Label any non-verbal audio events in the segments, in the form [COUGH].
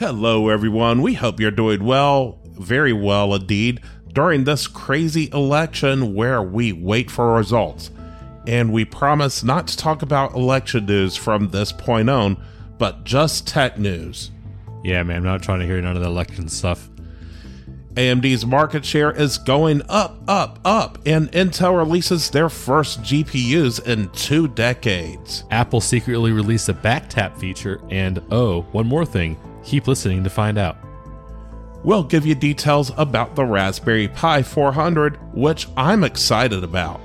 Hello, everyone. We hope you're doing well, very well indeed, during this crazy election where we wait for results. And we promise not to talk about election news from this point on, but just tech news. Yeah, man, I'm not trying to hear none of the election stuff. AMD's market share is going up, up, up, and Intel releases their first GPUs in two decades. Apple secretly released a back tap feature, and oh, one more thing keep listening to find out. We'll give you details about the Raspberry Pi 400, which I'm excited about.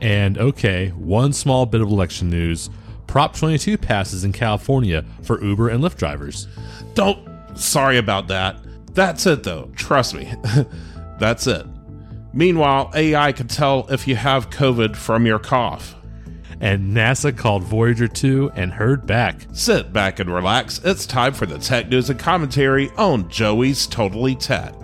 And okay, one small bit of election news Prop 22 passes in California for Uber and Lyft drivers. Don't. Sorry about that. That's it, though. Trust me. [LAUGHS] That's it. Meanwhile, AI can tell if you have COVID from your cough. And NASA called Voyager 2 and heard back. Sit back and relax. It's time for the tech news and commentary on Joey's Totally Tech.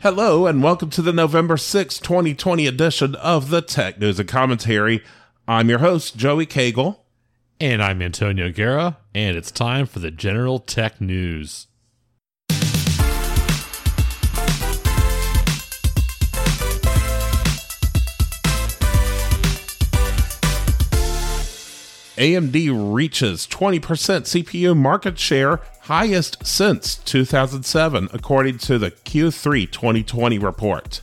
Hello, and welcome to the November 6, 2020 edition of the Tech News and Commentary. I'm your host, Joey Cagle. And I'm Antonio Guerra, and it's time for the General Tech News. AMD reaches 20% CPU market share, highest since 2007, according to the Q3 2020 report.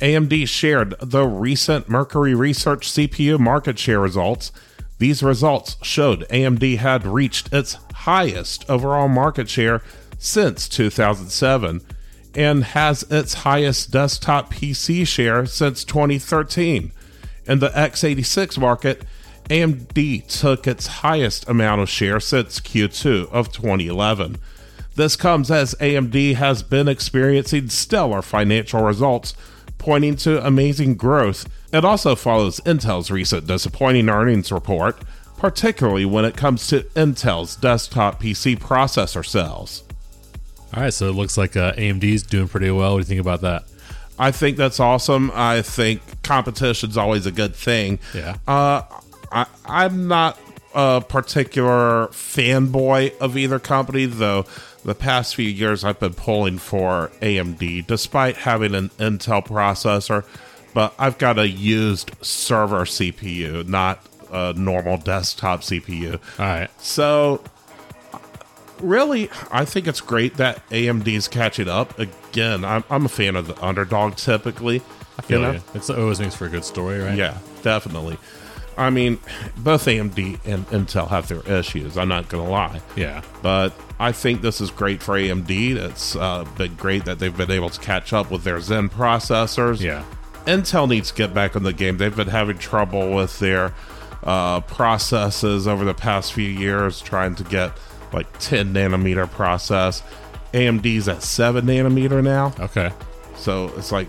AMD shared the recent Mercury Research CPU market share results. These results showed AMD had reached its highest overall market share since 2007 and has its highest desktop PC share since 2013. In the x86 market, AMD took its highest amount of share since Q2 of 2011. This comes as AMD has been experiencing stellar financial results, pointing to amazing growth. It also follows Intel's recent disappointing earnings report, particularly when it comes to Intel's desktop PC processor sales. All right, so it looks like uh, AMD's doing pretty well. What do you think about that? I think that's awesome. I think competition's always a good thing. Yeah. Uh, I, I'm not a particular fanboy of either company, though. The past few years, I've been pulling for AMD, despite having an Intel processor. But I've got a used server CPU, not a normal desktop CPU. All right. So, really, I think it's great that AMD is catching up. Again, I'm, I'm a fan of the underdog typically. I feel you know? you. It's, always makes for a good story, right? Yeah, definitely. I mean, both AMD and Intel have their issues. I'm not going to lie. Yeah. But I think this is great for AMD. It's uh, been great that they've been able to catch up with their Zen processors. Yeah. Intel needs to get back in the game. They've been having trouble with their uh, processes over the past few years, trying to get like 10 nanometer process. AMD's at 7 nanometer now. Okay. So it's like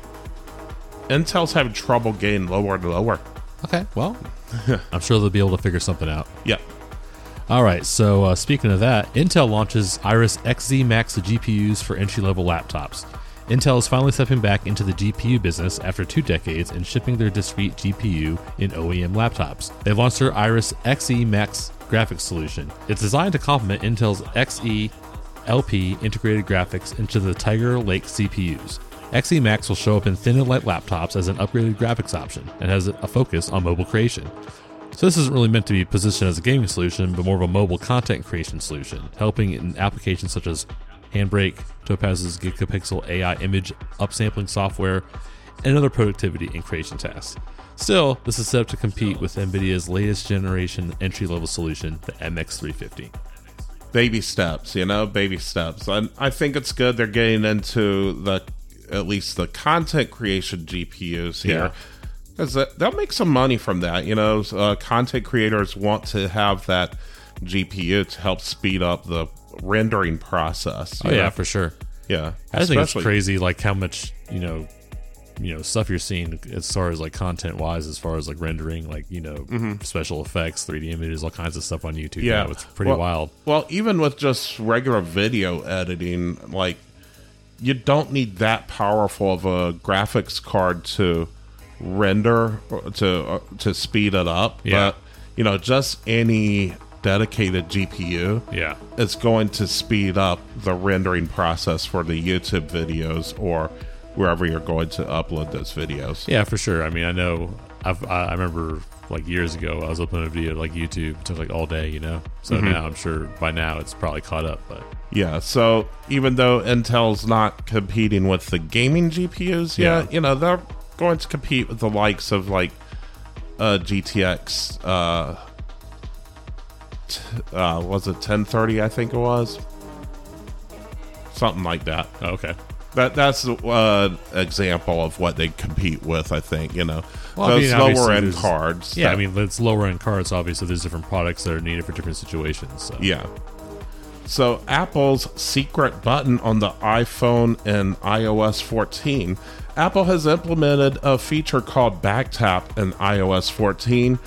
Intel's having trouble getting lower and lower. Okay. Well, [LAUGHS] I'm sure they'll be able to figure something out. Yep. All right. So uh, speaking of that, Intel launches Iris Xe Max the GPUs for entry-level laptops. Intel is finally stepping back into the GPU business after two decades and shipping their discrete GPU in OEM laptops. They've launched their Iris Xe Max graphics solution. It's designed to complement Intel's Xe LP integrated graphics into the Tiger Lake CPUs. Xe Max will show up in thin and light laptops as an upgraded graphics option and has a focus on mobile creation. So this isn't really meant to be positioned as a gaming solution, but more of a mobile content creation solution, helping in applications such as Handbrake, Topaz's Gigapixel AI image upsampling software, and other productivity and creation tasks. Still, this is set up to compete with NVIDIA's latest generation entry level solution, the MX350. Baby steps, you know, baby steps. And I think it's good they're getting into the at least the content creation GPUs here. Because they'll make some money from that. You know, uh, content creators want to have that GPU to help speed up the rendering process. Oh yeah, for sure. yeah. I just think it's crazy, like how much you know, you know, stuff you're seeing as far as like content wise, as far as like rendering, like you know, special effects, 3D images, all kinds of stuff on YouTube. Mm-hmm. Yeah, now. it's pretty Well- wild. Well, even with just regular video editing, like you don't need that powerful of a graphics card to render to uh, to speed it up. Yeah. But you know, just any dedicated GPU Yeah. it's going to speed up the rendering process for the YouTube videos or wherever you're going to upload those videos. Yeah, for sure. I mean, I know. I've, I remember like years ago, I was uploading a video to like YouTube. It took like all day, you know. So now I'm sure by now it's probably caught up. But Yeah, so even though Intel's not competing with the gaming GPUs yet, Yeah. you know, they're going to compete with the likes of like uh, GTX, uh, uh, was it 1030, I think it was? Something like that. okay. That That's uh, example of what they compete with, I think, you know. Well, I Those mean, lower end cards. Yeah, that- I mean, it's lower end cards. Obviously, there's different products that are needed for different situations. So. Yeah. So Apple's secret button on the iPhone and iOS 14. Apple has implemented a feature called Backtap in iOS 14.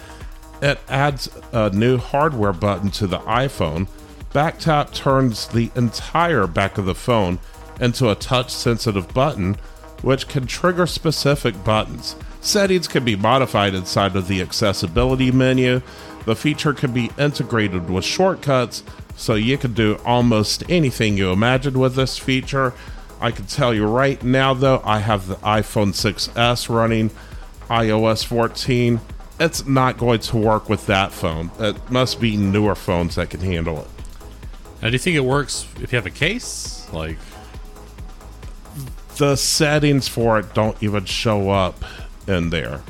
It adds a new hardware button to the iPhone. Backtap turns the entire back of the phone into a touch sensitive button, which can trigger specific buttons. Settings can be modified inside of the accessibility menu. The feature can be integrated with shortcuts, so you can do almost anything you imagine with this feature. I can tell you right now, though, I have the iPhone 6S running iOS 14. It's not going to work with that phone. It must be newer phones that can handle it. Now, do you think it works if you have a case? Like, The settings for it don't even show up in there.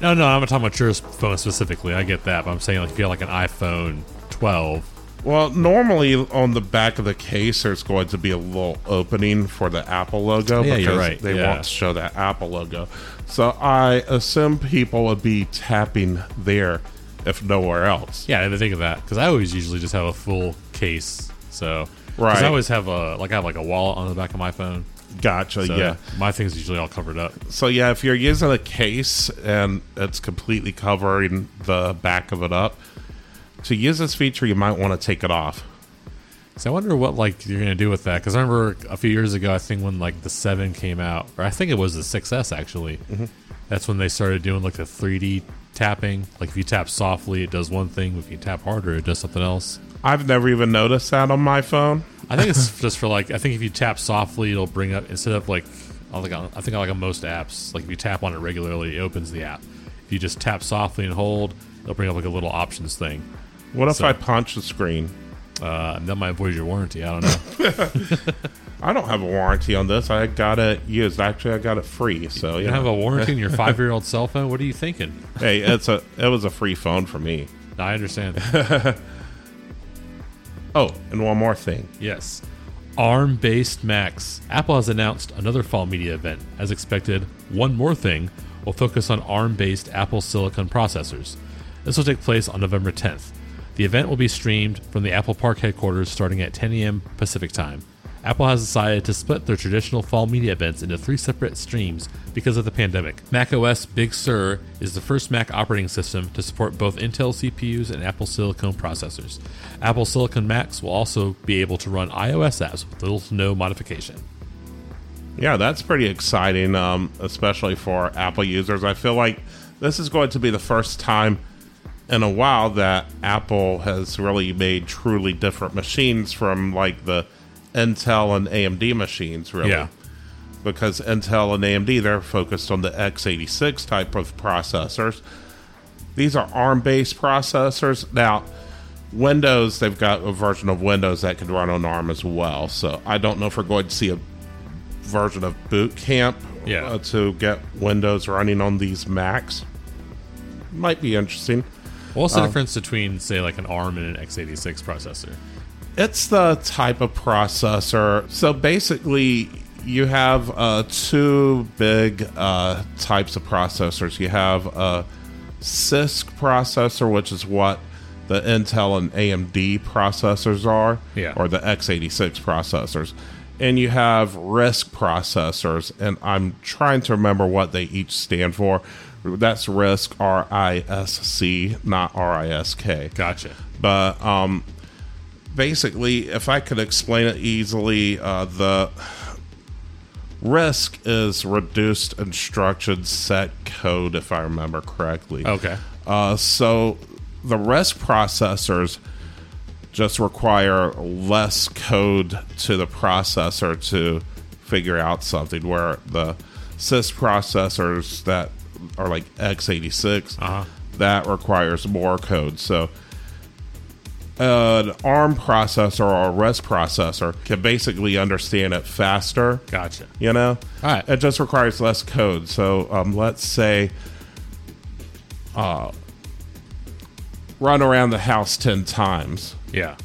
no, no, I'm not talking about your phone specifically. I get that, but I'm saying like if you have like an iPhone 12. Well, normally on the back of the case, there's going to be a little opening for the Apple logo Yeah, you're right. they Yeah. want to show that Apple logo. So I assume people would be tapping there, if nowhere else. Yeah, I didn't think of that because I always usually just have a full case. So Right. I always have a like I have like a wallet on the back of my phone. Gotcha. So yeah. my thing's usually all covered up. So yeah, if you're using a case and it's completely covering the back of it up, to use this feature, you might want to take it off. So I wonder what like you're gonna do with that because I remember a few years ago, I think when like the seven came out, or I think it was the 6S actually. Mm-hmm. That's when they started doing like the 3D tapping. Like if you tap softly, it does one thing. If you tap harder, it does something else. I've never even noticed that on my phone. I think it's [LAUGHS] just for like I think if you tap softly, it'll bring up instead of like I think I think like on most apps, like if you tap on it regularly, it opens the app. If you just tap softly and hold, it'll bring up like a little options thing. What if So- I punch the screen? Uh, that might void your warranty. I don't know. [LAUGHS] I don't have a warranty on this. I got it used. Actually, I got it free. So You yeah. have a warranty on your [LAUGHS] five year old cell phone? What are you thinking? hey, it's a it was a free phone for me. I understand. [LAUGHS] Oh, and one more thing. yes. ARM based Macs. Apple has announced another fall media event. As expected, one more thing will focus on ARM based Apple Silicon processors. This will take place on November 10th. The event will be streamed from the Apple Park headquarters starting at 10 a.m. Pacific time. Apple has decided to split their traditional fall media events into three separate streams because of the pandemic. macOS Big Sur is the first Mac operating system to support both Intel CPUs and Apple Silicon processors. Apple Silicon Macs will also be able to run iOS apps with little to no modification. Yeah, that's pretty exciting, um, especially for Apple users. I feel like this is going to be the first time in a while that Apple has really made truly different machines from like the Intel and AMD machines, really. Yeah. Because Intel and AMD, they're focused on the x86 type of processors. These are ARM based processors. Now, Windows, they've got a version of Windows that could run on ARM as well. So I don't know if we're going to see a version of Boot Camp Yeah. uh, to get Windows running on these Macs. Might be interesting. What's the difference between, say, like an ARM and an x86 processor? It's the type of processor. So basically, you have uh, two big uh, types of processors. You have a CISC processor, which is what the Intel and AMD processors are, Yeah. or the x86 processors. And you have RISC processors, and I'm trying to remember what they each stand for. That's RISC, R I S C, not R I S K Gotcha. but um, basically, if I could explain it easily, uh, the RISC is reduced instruction set code, if I remember correctly. Okay. Uh, so the RISC processors just require less code to the processor to figure out something, where the CISC processors that are like x86 Uh-huh. that requires more code. So an ARM processor or a RISC processor can basically understand it faster. Gotcha. You know, All right. it just requires less code. So um, let's say, uh, run around the house ten times. Yeah.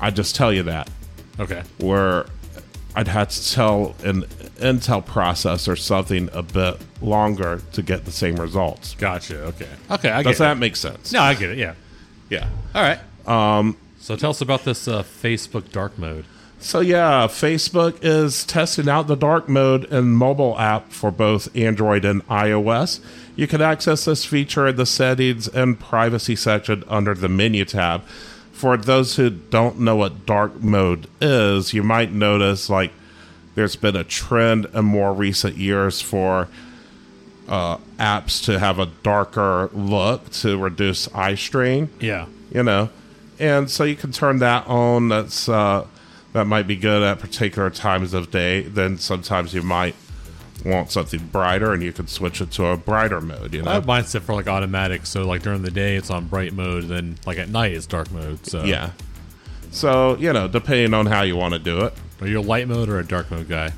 I just tell you that Okay. where I'd have to tell an Intel process or something a bit longer to get the same results. Gotcha. Okay. Okay. I get Does it. that make sense? No, I get it. Yeah. Yeah. All right. Um. So tell us about this uh, Facebook dark mode. So yeah, Facebook is testing out the dark mode in mobile app for both Android and iOS. You can access this feature in the settings and privacy section under the menu tab. For those who don't know what dark mode is, you might notice like there's been a trend in more recent years for uh, apps to have a darker look to reduce eye strain. Yeah. you know? And so you can turn that on. That's uh that might be good at particular times of day. Then sometimes you might want something brighter and you can switch it to a brighter mode you I know have mine set for like automatic, so like during the day it's on bright mode, then like at night it's dark mode. So yeah so you know depending on how you want to do it Are you a light mode or a dark mode guy?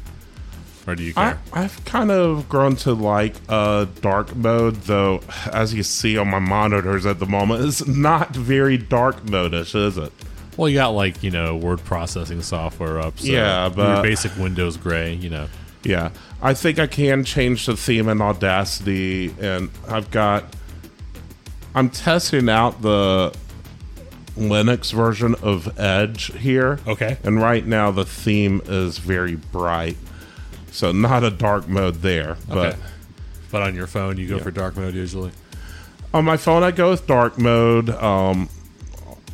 Or do you I, care? I've kind of grown to like uh, dark mode, though. As you see on my monitors at the moment, it's not very dark modish, is it? well, you got like you know word processing software up. So Yeah, your but- basic Windows gray. You know. Yeah, I think I can change the theme in Audacity, and I've got. I'm testing out the Linux version of Edge here. Okay. And right now the theme is very bright, so not a dark mode there. But Okay. But on your phone, you go for dark mode usually. on my phone, I go with dark mode. Um,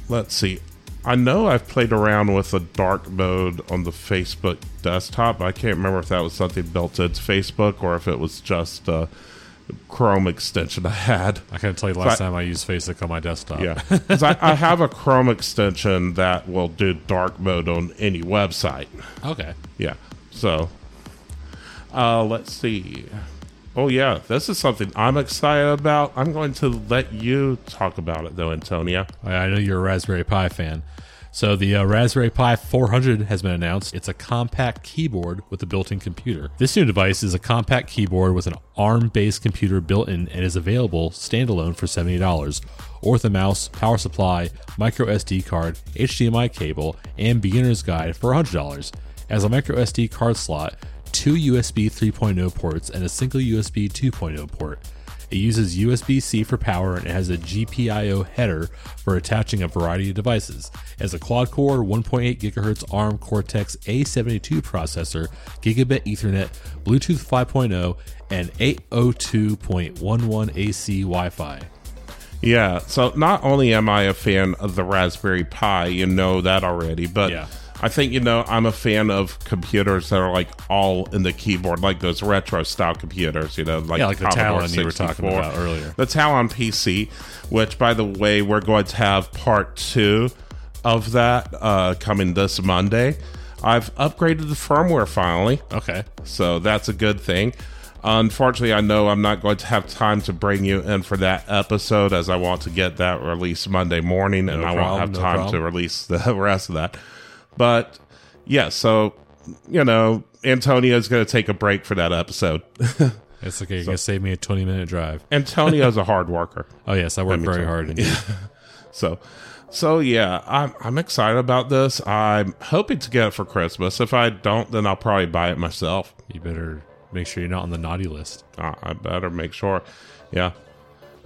let's see. I know I've played around with a dark mode on the Facebook desktop. I can't remember if that was something built into Facebook or if it was just a Chrome extension [LAUGHS] I had. I can't tell you last time I used Facebook on my desktop. Yeah, [LAUGHS] 'Cause I, I have a Chrome extension that will do dark mode on any website. Okay. Yeah. So, uh, let's see. Oh yeah, this is something I'm excited about. I'm going to let you talk about it though, Antonia. I know you're a Raspberry Pi fan. So the uh, Raspberry Pi 400 has been announced. It's a compact keyboard with a built-in computer. This new device is a compact keyboard with an ARM-based computer built in and is available standalone for $70, or with a mouse, power supply, micro SD card, HDMI cable, and beginner's guide for $100. As a micro SD card slot, two USB 3.0 ports, and a single USB 2.0 port. It uses USB C for power and it has a GPIO header for attaching a variety of devices. It has a quad core 1.8 GHz ARM Cortex A72 processor, gigabit Ethernet, Bluetooth 5.0, and 802.11 AC Wi Fi. Yeah. So not only am I a fan of the Raspberry Pi, you know that already, but Yeah. I think you know I'm a fan of computers that are like all in the keyboard, like those retro style computers. You know, like Yeah, like the Commodore Talon you were talking about earlier. The Talon PC, which by the way, we're going to have part two of that uh, coming this Monday. I've upgraded the firmware finally. Okay. So that's a good thing. Unfortunately, I know I'm not going to have time to bring you in for that episode as I want to get that released Monday morning and No I problem, won't have no time to release [LAUGHS] the rest of that. But yeah, so, you know, Antonio's going to take a break for that episode. [LAUGHS] It's okay. You're going to save me a 20 minute drive. Antonio's [LAUGHS] a hard worker. Oh, yes. I work very hard. Indeed. [LAUGHS] So, so yeah, I'm I'm excited about this. I'm hoping to get it for Christmas. If I don't, then I'll probably buy it myself. you better make sure you're not on the naughty list. Uh, I better make sure. Yeah.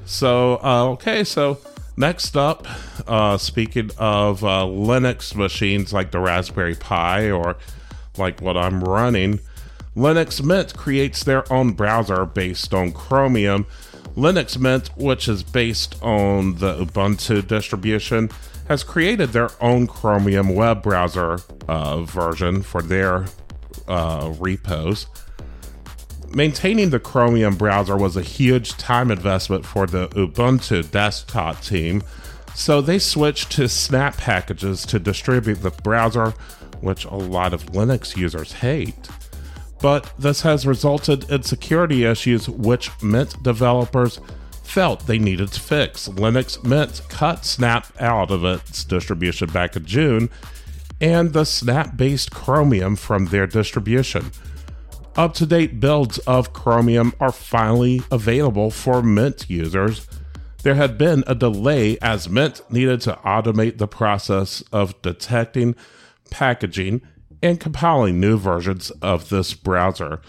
So, uh, okay, so next up, uh, speaking of uh, Linux machines like the Raspberry Pi or like what I'm running, Linux Mint creates their own browser based on Chromium. Linux Mint, which is based on the Ubuntu distribution, has created their own Chromium web browser uh, version for their uh, repos. Maintaining the Chromium browser was a huge time investment for the Ubuntu desktop team, so they switched to Snap packages to distribute the browser, which a lot of Linux users hate. But this has resulted in security issues, which Mint developers felt they needed to fix. Linux Mint cut Snap out of its distribution back in June, and the Snap based Chromium from their distribution. Up to date builds of Chromium are finally available for Mint users. There had been a delay as Mint needed to automate the process of detecting, packaging, and compiling new versions of this browser.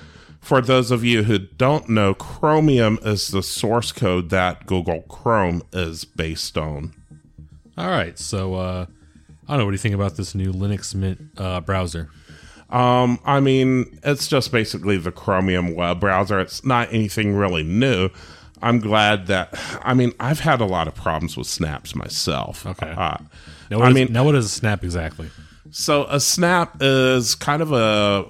For those of you who don't know, Chromium is the source code that Google Chrome is based on. All right. So, uh, I don't know. What do you think about this new Linux Mint uh, browser? Um, I mean, it's just basically the Chromium web browser. It's not anything really new. I'm glad that. I mean, I've had a lot of problems with snaps myself. Okay. Uh, Now, I is- mean- now what is a snap exactly? so a snap is kind of a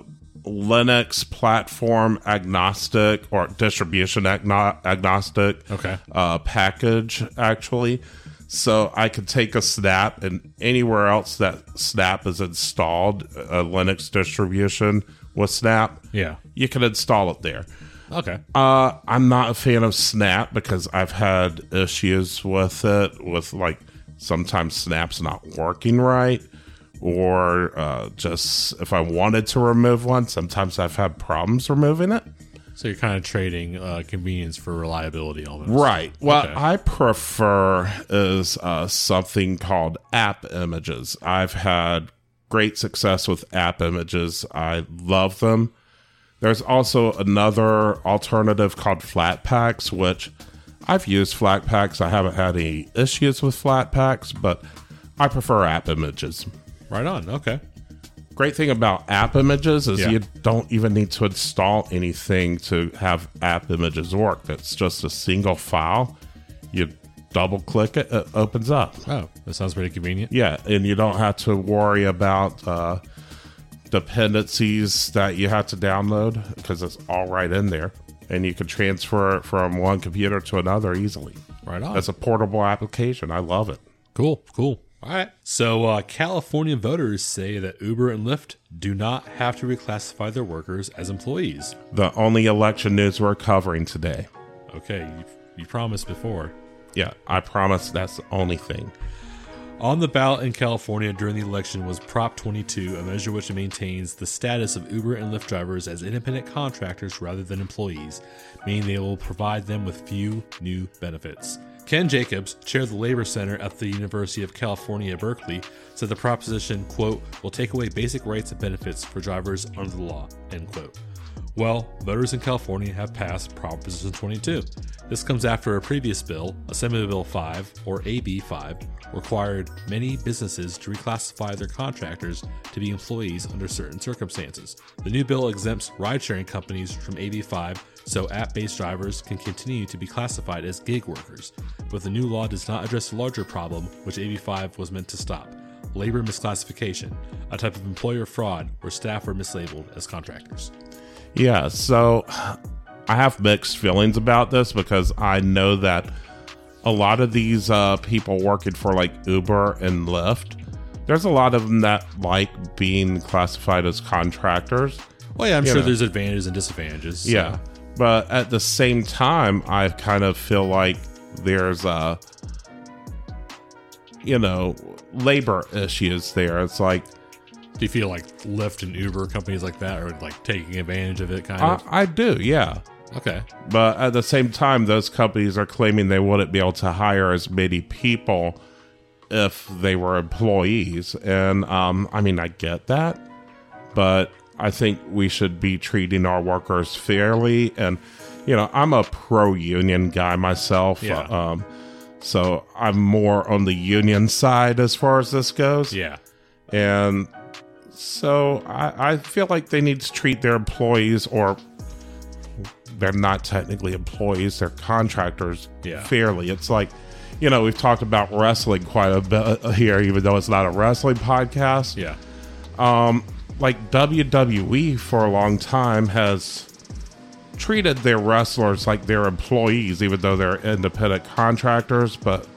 Linux platform agnostic or distribution agno- agnostic Okay. uh, package, actually. So I could take a snap and anywhere else that snap is installed, a Linux distribution with snap, Yeah. you can install it there. Okay. Uh, I'm not a fan of Snap because I've had issues with it, with like sometimes Snap's not working right, or uh, just if I wanted to remove one, sometimes I've had problems removing it. So you're kind of trading uh, convenience for reliability almost. Right. What Okay. I prefer is uh, something called app images. I've had great success with app images. I love them. There's also another alternative called Flatpaks, which I've used Flatpaks. I haven't had any issues with Flatpaks, but I prefer app images. Right on. Okay. Great thing about app images is Yeah. you don't even need to install anything to have app images work. It's just a single file. You double click it, it opens up. Oh, that sounds pretty convenient. Yeah, and you don't have to worry about uh, dependencies that you have to download because it's all right in there. And you can transfer it from one computer to another easily. Right on. It's a portable application. I love it. Cool, cool. All right. So, uh, California voters say that Uber and Lyft do not have to reclassify their workers as employees. The only election news we're covering today. Okay, you, you promised before. Yeah, I promise that's the only thing. On the ballot in California during the election was Prop 22, a measure which maintains the status of Uber and Lyft drivers as independent contractors rather than employees, meaning they will provide them with few new benefits. Ken Jacobs, chair of the Labor Center at the University of California, Berkeley, said the proposition, quote, will take away basic rights and benefits for drivers under the law, end quote. Well, voters in California have passed Proposition 22. This comes after a previous bill, Assembly Bill 5, or AB 5, required many businesses to reclassify their contractors to be employees under certain circumstances. The new bill exempts ride sharing companies from AB 5 so app based drivers can continue to be classified as gig workers. But the new law does not address the larger problem, which AB 5 was meant to stop labor misclassification, a type of employer fraud where staff are mislabeled as contractors. Yeah, so I have mixed feelings about this because I know that a lot of these uh, people working for like Uber and Lyft, there's a lot of them that like being classified as contractors. Well, yeah, I'm You sure know. there's advantages and disadvantages. so- Yeah. But at the same time, I kind of feel like there's uh you know, labor issues there. It's like Do you feel like Lyft and Uber companies like that are like taking advantage of it, kind I, of? I do, yeah. okay. But at the same time, those companies are claiming they wouldn't be able to hire as many people if they were employees. And um, I mean, I get that, but I think we should be treating our workers fairly. And, you know, I'm a pro union guy myself. Yeah. Um, so I'm more on the union side as far as this goes. Yeah. And so I, I feel like they need to treat their employees, or they're not technically employees, they're contractors, Yeah. fairly. It's like, you know, we've talked about wrestling quite a bit here, even though it's not a wrestling podcast. Yeah. Like WWE for a long time has treated their wrestlers like their employees, even though they're independent contractors. But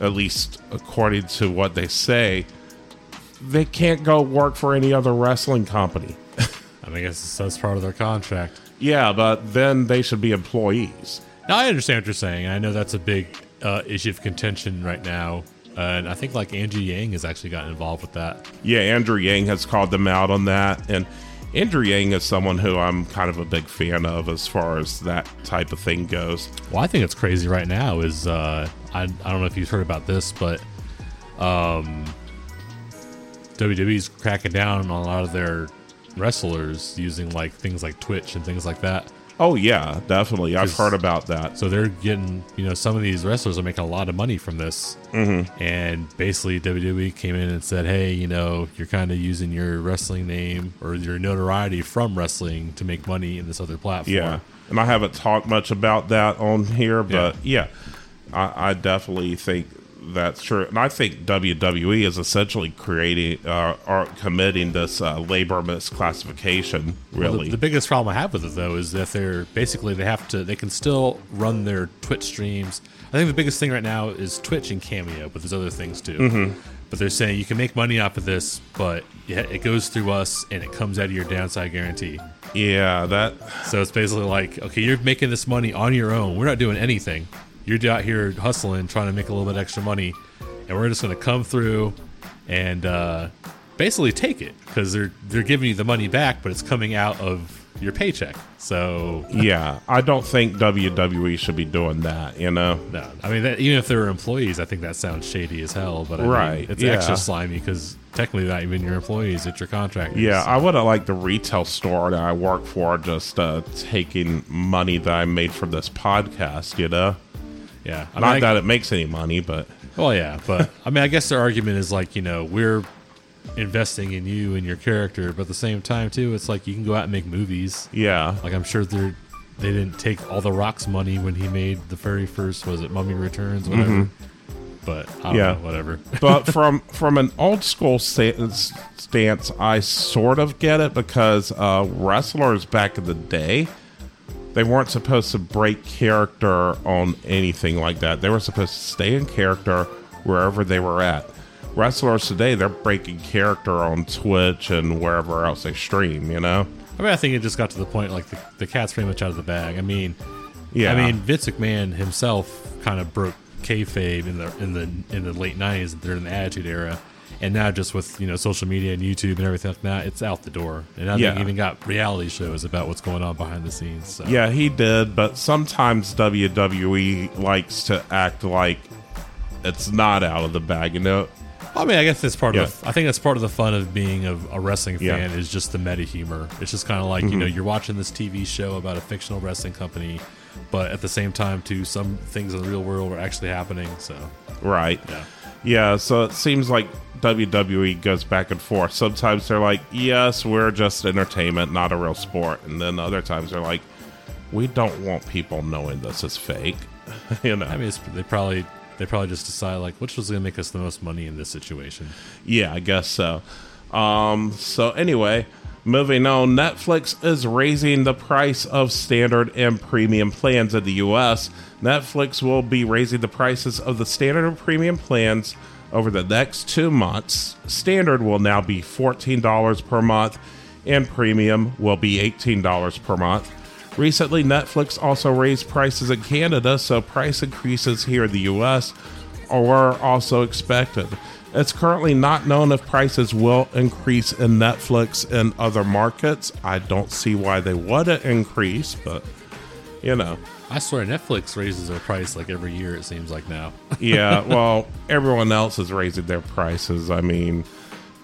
at least according to what they say, they can't go work for any other wrestling company. [LAUGHS] I mean, I guess that's part of their contract. yeah, but then they should be employees. Now I understand what you're saying. And I know that's a big uh, issue of contention right now, uh, and I think like Andrew Yang has actually gotten involved with that. Yeah, Andrew Yang has called them out on that. And Andrew Yang is someone who I'm kind of a big fan of as far as that type of thing goes. Well, I think it's crazy right now. Is uh, I I don't know if you've heard about this, but um, WWE's cracking down on a lot of their wrestlers using like things like Twitch and things like that. Oh, yeah, definitely. I've heard about that. So they're getting, you know, some of these wrestlers are making a lot of money from this. Mm-hmm. And basically, WWE came in and said, hey, you know, you're kind of using your wrestling name or your notoriety from wrestling to make money in this other platform. Yeah. And I haven't talked much about that on here, but yeah, I, I definitely think that's true. And I think WWE is essentially creating uh, or committing this uh, labor misclassification, Well, really. the, the biggest problem I have with it though is that they're basically they have to they can still run their Twitch streams. I think the biggest thing right now is Twitch and Cameo, but there's other things too. Mm-hmm. But they're saying you can make money off of this, but yeah, it goes through us and it comes out of your downside guarantee. yeah, that. So it's basically like, okay, you're making this money on your own. We're not doing anything. You're out here hustling, trying to make a little bit extra money, and we're just going to come through and uh, basically take it because they're they're giving you the money back, but it's coming out of your paycheck. So [LAUGHS] Yeah, I don't think WWE should be doing that, you know? no, I mean, that, even if they're employees, I think that sounds shady as hell. But I mean, Right, it's yeah. extra slimy because technically not even your employees; it's your contractors. Yeah, I wouldn't like the retail store that I work for just uh, taking money that I made from this podcast, you know? Yeah. I mean, Not I- that it makes any money, but Well, yeah, but I mean, I guess their argument is like, you know, we're investing in you and your character, but at the same time, too, it's like you can go out and make movies. yeah. Like I'm sure they're they didn't take all the Rock's money when he made the very first was it Mummy Returns, whatever. But I don't Mm-hmm. Yeah. know, whatever. [LAUGHS] but from from an old school sta- stance, I sort of get it because uh, wrestlers back in the day, they weren't supposed to break character on anything like that. They were supposed to stay in character wherever they were at. Wrestlers today, they're breaking character on Twitch and wherever else they stream. You know? I mean, I think it just got to the point like the, the cat's pretty much out of the bag. I mean, Yeah. I mean, Vince McMahon himself kind of broke kayfabe in the in the in the late '90s during the Attitude Era, and now just with you know social media and YouTube and everything like that, it's out the door. And now Yeah. they even got reality shows about what's going on behind the scenes. So. Yeah, he did, but sometimes WWE likes to act like it's not out of the bag. You know? I mean, I guess that's part Yeah. of. The, I think that's part of the fun of being a, a wrestling Yeah. fan is just the meta humor. It's just kind of like you mm-hmm. know you're watching this TV show about a fictional wrestling company, but at the same time, too, some things in the real world are actually happening. So Right. yeah. Yeah, so it seems like WWE goes back and forth. Sometimes they're like, yes, we're just entertainment, not a real sport. And then other times they're like, we don't want people knowing this is fake. [LAUGHS] you know? I mean, it's, they probably they probably just decide like which was going to make us the most money in this situation. Yeah, I guess so. Um, so anyway, moving on, Netflix is raising the price of standard and premium plans in the US. Netflix will be raising the prices of the standard and premium plans over the next two months. Standard will now be $14 per month, and premium will be $18 per month. Recently, Netflix also raised prices in Canada, so price increases here in the US are also expected. It's currently not known if prices will increase in Netflix and other markets. I don't see why they wouldn't increase, but you know. I swear, Netflix raises their price like every year. It seems like now. [LAUGHS] Yeah, well, everyone else is raising their prices. I mean,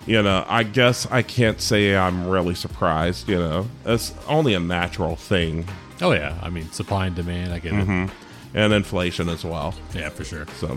you know, I guess I can't say I'm really surprised, you know. It's only a natural thing. oh yeah, I mean supply and demand. I get it. And inflation as well. Yeah, for sure. So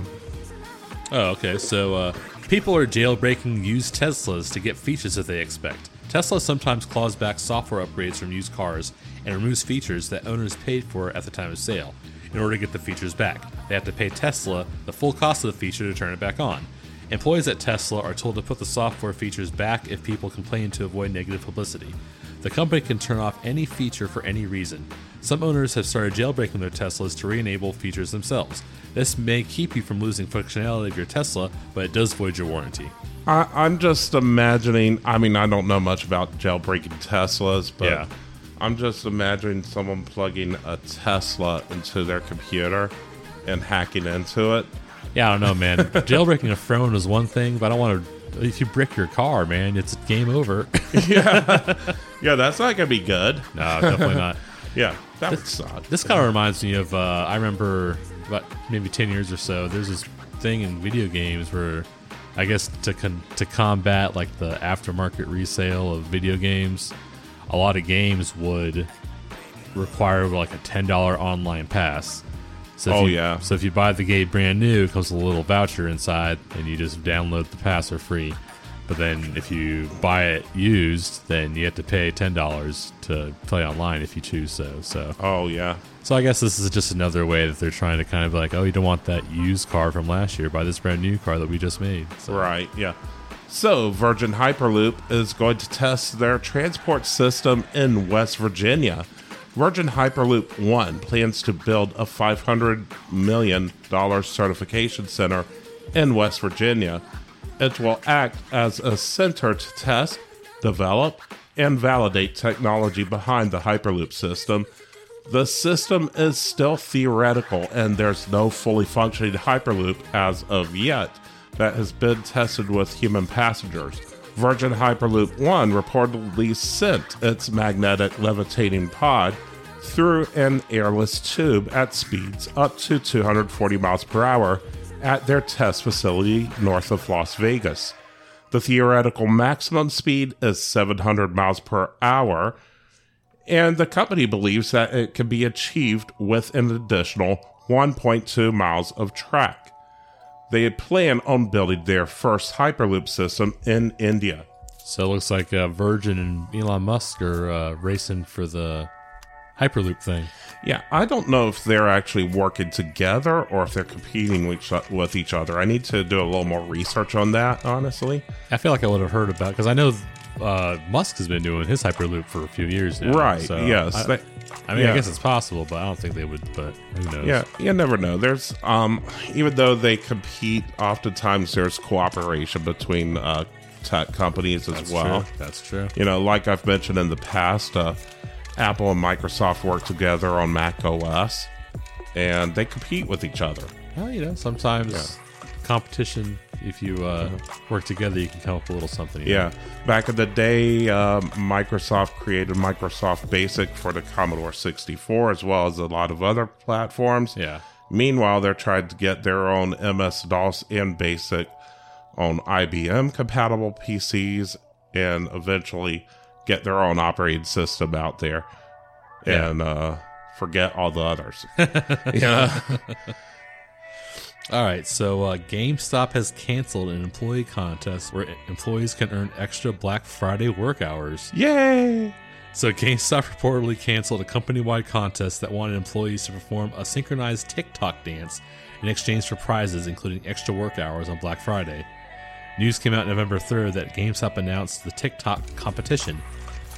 Oh, okay. So uh, people are jailbreaking used Teslas to get features that they expect. Tesla sometimes claws back software upgrades from used cars and removes features that owners paid for at the time of sale. In order to get the features back, they have to pay Tesla the full cost of the feature to turn it back on. Employees at Tesla are told to put the software features back if people complain to avoid negative publicity. The company can turn off any feature for any reason. Some owners have started jailbreaking their Teslas to re enable features themselves. This may keep you from losing functionality of your Tesla, but it does void your warranty. I, I'm just imagining. I mean, I don't know much about jailbreaking Teslas, but Yeah. I'm just imagining someone plugging a Tesla into their computer and hacking into it. Yeah, I don't know, man. [LAUGHS] Jailbreaking a phone is one thing, but I don't want to. If you brick your car, man, it's game over. [LAUGHS] Yeah, yeah, that's not gonna be good. no, definitely not. [LAUGHS] Yeah, that would suck. This kind of reminds me of uh, I remember about maybe ten years or so. There's this thing in video games where I guess to con- to combat like the aftermarket resale of video games, a lot of games would require like a ten dollar online pass. So if Oh, you, yeah. So if you buy the game brand new, it comes with a little voucher inside, and you just download the pass for free. But then if you buy it used, then you have to pay ten dollars to play online if you choose so. So Oh yeah, so I guess this is just another way that they're trying to kind of like, oh, you don't want that used car from last year. Buy this brand new car that we just made. So, right. Yeah. So Virgin Hyperloop is going to test their transport system in West Virginia. Virgin Hyperloop One plans to build a 500 million dollar certification center in West Virginia. It will act as a center to test, develop, and validate technology behind the Hyperloop system. The system is still theoretical, and there's no fully functioning Hyperloop as of yet that has been tested with human passengers. Virgin Hyperloop 1 reportedly sent its magnetic levitating pod through an airless tube at speeds up to 240 miles per hour at their test facility north of Las Vegas. The theoretical maximum speed is 700 miles per hour, and the company believes that it can be achieved with an additional 1.2 miles of track. They plan on building their first Hyperloop system in India. So it looks like uh, Virgin and Elon Musk are uh, racing for the Hyperloop thing. Yeah, I don't know if they're actually working together or if they're competing with each- with each other. I need to do a little more research on that, honestly. I feel like I would have heard about because I know uh, Musk has been doing his Hyperloop for a few years now. Right, So yes. I, I mean, yeah. I guess it's possible, but I don't think they would. But who knows? Yeah, you never know. There's um even though they compete, oftentimes there's cooperation between uh tech companies as That's well. true. That's true. You know, like I've mentioned in the past, uh, Apple and Microsoft work together on Mac OS, and they compete with each other. Well, you know, sometimes competition. If you uh, work together, you can come up with a little something. you know? Yeah, back in the day, um, Microsoft created Microsoft Basic for the Commodore 64 as well as a lot of other platforms. Yeah. Meanwhile, they're trying to get their own MS DOS and BASIC on IBM compatible PCs and eventually get their own operating system out there Yeah. and uh, forget all the others. [LAUGHS] yeah. [LAUGHS] All right, so uh, GameStop has canceled an employee contest where employees can earn extra Black Friday work hours. Yay! So [LAUGHS] GameStop reportedly canceled a company-wide contest that wanted employees to perform a synchronized TikTok dance in exchange for prizes, including extra work hours on Black Friday. News came out November 3rd that GameStop announced the TikTok competition.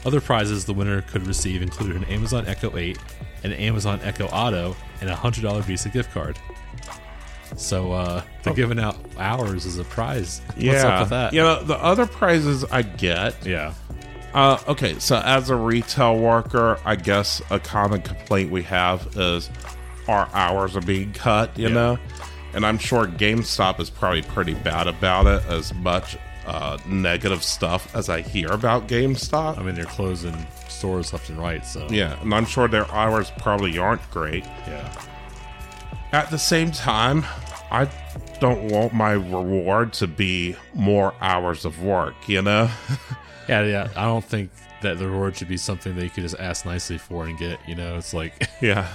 Other prizes the winner could receive included an Amazon Echo 8, an Amazon Echo Auto, and a $100 Visa gift card. So uh, they're giving out hours as a prize. Yeah. What's up with that? You know, the other prizes I get Yeah. Uh, okay, so as a retail worker, I guess a common complaint we have is our hours are being cut, you Yeah. know? And I'm sure GameStop is probably pretty bad about it, as much uh, negative stuff as I hear about GameStop. I mean, they're closing stores left and right, so. yeah, and I'm sure their hours probably aren't great. Yeah. At the same time, I don't want my reward to be more hours of work, you know? [LAUGHS] Yeah, yeah. I don't think that the reward should be something that you could just ask nicely for and get. You know, it's like, [LAUGHS] yeah.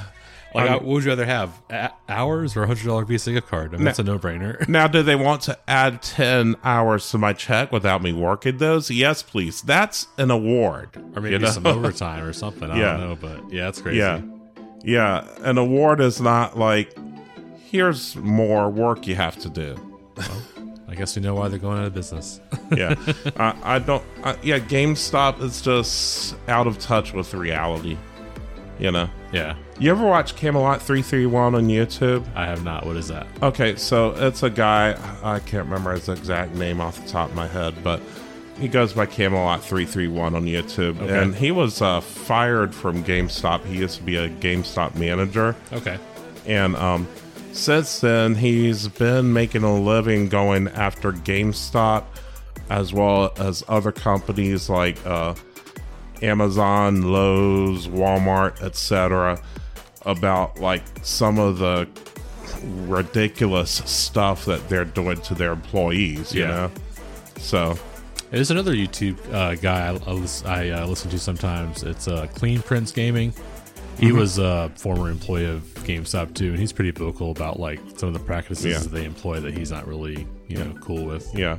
like I'm- what would you rather have, a- hours or a hundred dollar Visa gift card? I mean, that's a no brainer. [LAUGHS] Now, do they want to add 10 hours to my check without me working those? Yes, please. That's an award. Or maybe you know? some overtime or something. I Yeah. don't know, but yeah, that's crazy. Yeah. Yeah. An award is not like, here's more work you have to do. I guess we know why they're going out of business. [LAUGHS] yeah, I, I don't. Yeah, GameStop is just out of touch with reality. You know. yeah, You ever watch Camelot three three one on YouTube? I have not. What is that? Okay, so it's a guy. I can't remember his exact name off the top of my head, but he goes by Camelot three three one on YouTube, Okay. and he was uh, fired from GameStop. He used to be a GameStop manager, Okay. and um, since then he's been making a living going after GameStop, as well as other companies like uh, Amazon, Lowe's, Walmart, etc. About like some of the ridiculous stuff that they're doing to their employees. You Yeah. know, so There's another YouTube uh, guy I, I, I uh, listen to sometimes. It's uh, Clean Prince Gaming. He was a former employee of GameStop too, and he's pretty vocal about like some of the practices Yeah. that they employ that he's not really you know cool with. Yeah.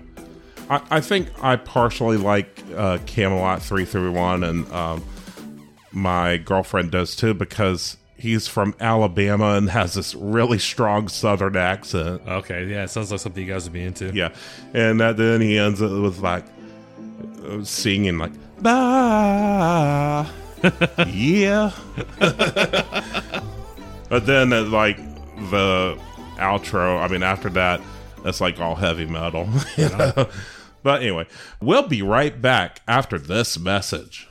I, I think I partially like uh, Camelot 331, and um, my girlfriend does too, because he's from Alabama and has this really strong Southern accent. Okay, yeah, it sounds like something you guys would be into. Yeah. And that, then he ends it with like uh, singing, like, bah, yeah. [LAUGHS] but then, uh, like, the outro, I mean, after that, it's like all heavy metal. [LAUGHS] you know? But anyway, we'll be right back after this message.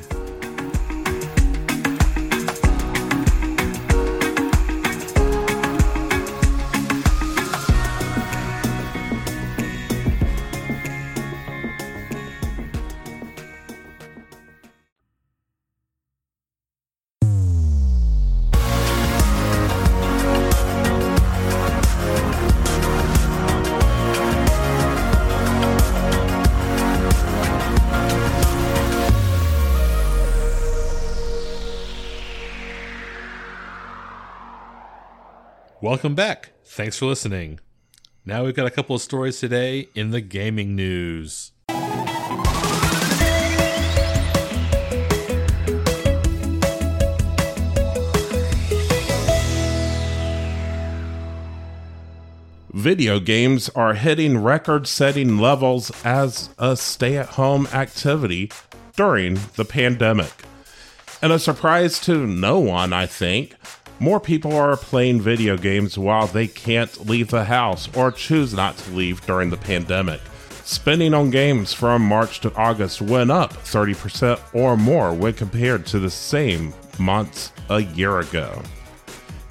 Welcome back. Thanks for listening. Now we've got a couple of stories today in the gaming news. Video games are hitting record setting levels as a stay at home activity during the pandemic. And a surprise to no one, I think, more people are playing video games while they can't leave the house or choose not to leave during the pandemic. Spending on games from March to August went up 30% or more when compared to the same months a year ago.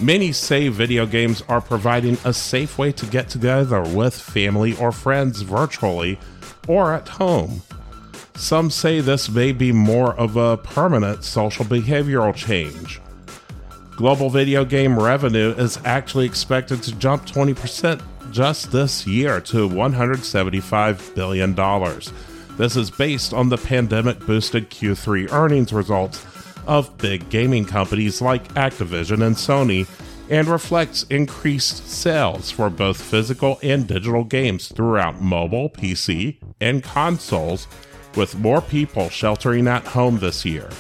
Many say video games are providing a safe way to get together with family or friends virtually or at home. Some say this may be more of a permanent social behavioral change. Global video game revenue is actually expected to jump 20% just this year to $175 billion. This is based on the pandemic boosted Q3 earnings results of big gaming companies like Activision and Sony and reflects increased sales for both physical and digital games throughout mobile, PC, and consoles, with more people sheltering at home this year.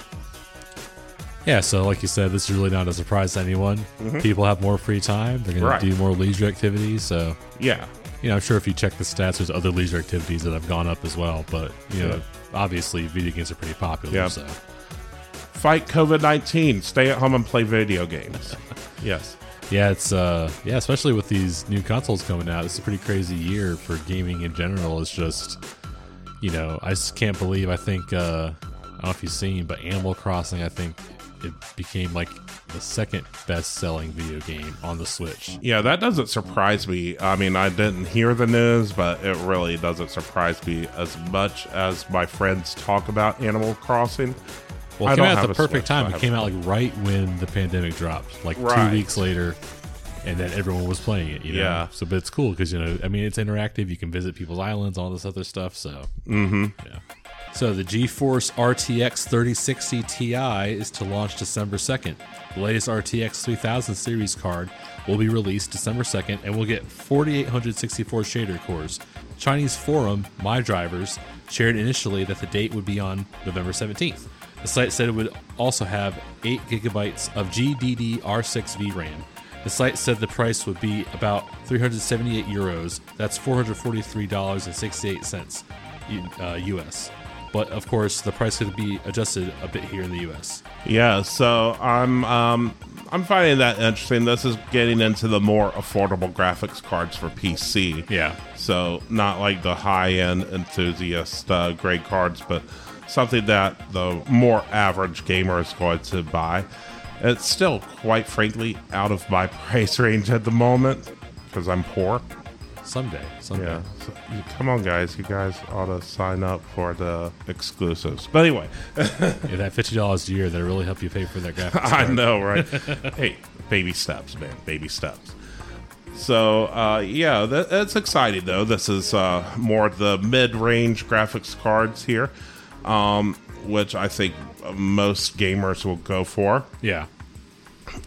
Yeah, so like you said, this is really not a surprise to anyone. People have more free time. They're going Right. to do more leisure activities. So, Yeah, you know, I'm sure if you check the stats, there's other leisure activities that have gone up as well. But, you know, Yeah. obviously video games are pretty popular. Yeah. So, fight COVID 19, stay at home and play video games. [LAUGHS] yes. yeah, it's, uh, yeah, especially with these new consoles coming out, it's a pretty crazy year for gaming in general. It's just, you know, I just can't believe, I think, uh, I don't know if you've seen, but Animal Crossing, I think it became like the second best selling video game on the Switch. Yeah, that doesn't surprise me. I mean, I didn't hear the news, but it really doesn't surprise me as much as my friends talk about Animal Crossing. Well, I it came out at the perfect Switch, time. It came out like right when the pandemic dropped, like Right. two weeks later, and then everyone was playing it. You know? Yeah. So, but it's cool because you know, I mean, it's interactive. You can visit people's islands, all this other stuff. So, mm-hmm. yeah. So the GeForce RTX 3060 Ti is to launch December 2nd. The latest RTX 3000 series card will be released December 2nd and will get 4864 shader cores. Chinese forum MyDrivers shared initially that the date would be on November 17th. The site said it would also have 8 gigabytes of GDDR6 VRAM. The site said the price would be about 378 euros. That's $443.68 uh, US. But of course, the price could be adjusted a bit here in the US. Yeah, so I'm um, I'm finding that interesting. This is getting into the more affordable graphics cards for PC. Yeah. So not like the high end enthusiast uh, grade cards, but something that the more average gamer is going to buy. It's still, quite frankly, out of my [LAUGHS] price range at the moment because I'm poor. Someday. Someday. Yeah. So, come on, guys. You guys ought to sign up for the exclusives. But anyway, [LAUGHS] Yeah, that $50 a year that'll really help you pay for that graphics [LAUGHS] I card. know, right? [LAUGHS] hey, baby steps, man. Baby steps. So, uh, yeah, that, that's exciting, though. This is uh, more the mid range graphics cards here, um, which I think most gamers will go for. Yeah.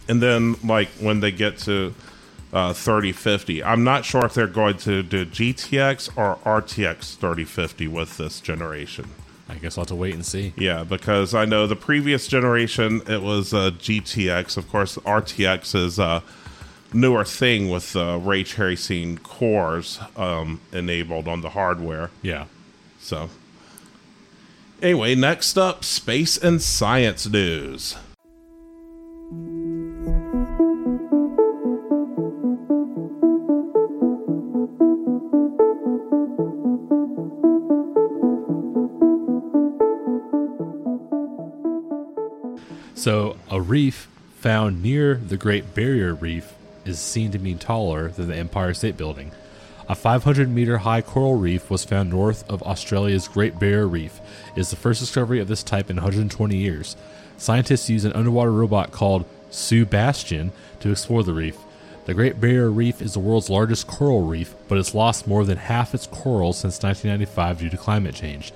And then, like, when they get to uh, 3050, I'm not sure if they're going to do GTX or RTX 3050 with this generation. I guess I'll have to wait and see. Yeah, because I know the previous generation it was uh, GTX. Of course, RTX is a newer thing with uh, ray tracing cores um, enabled on the hardware. Yeah. So, anyway, next up, space and science news. So, a reef found near the Great Barrier Reef is seen to be taller than the Empire State Building. A 500 meter high coral reef was found north of Australia's Great Barrier Reef. It is the first discovery of this type in 120 years. Scientists use an underwater robot called SuBastian to explore the reef. The Great Barrier Reef is the world's largest coral reef, but it's lost more than half its corals since 1995 due to climate change.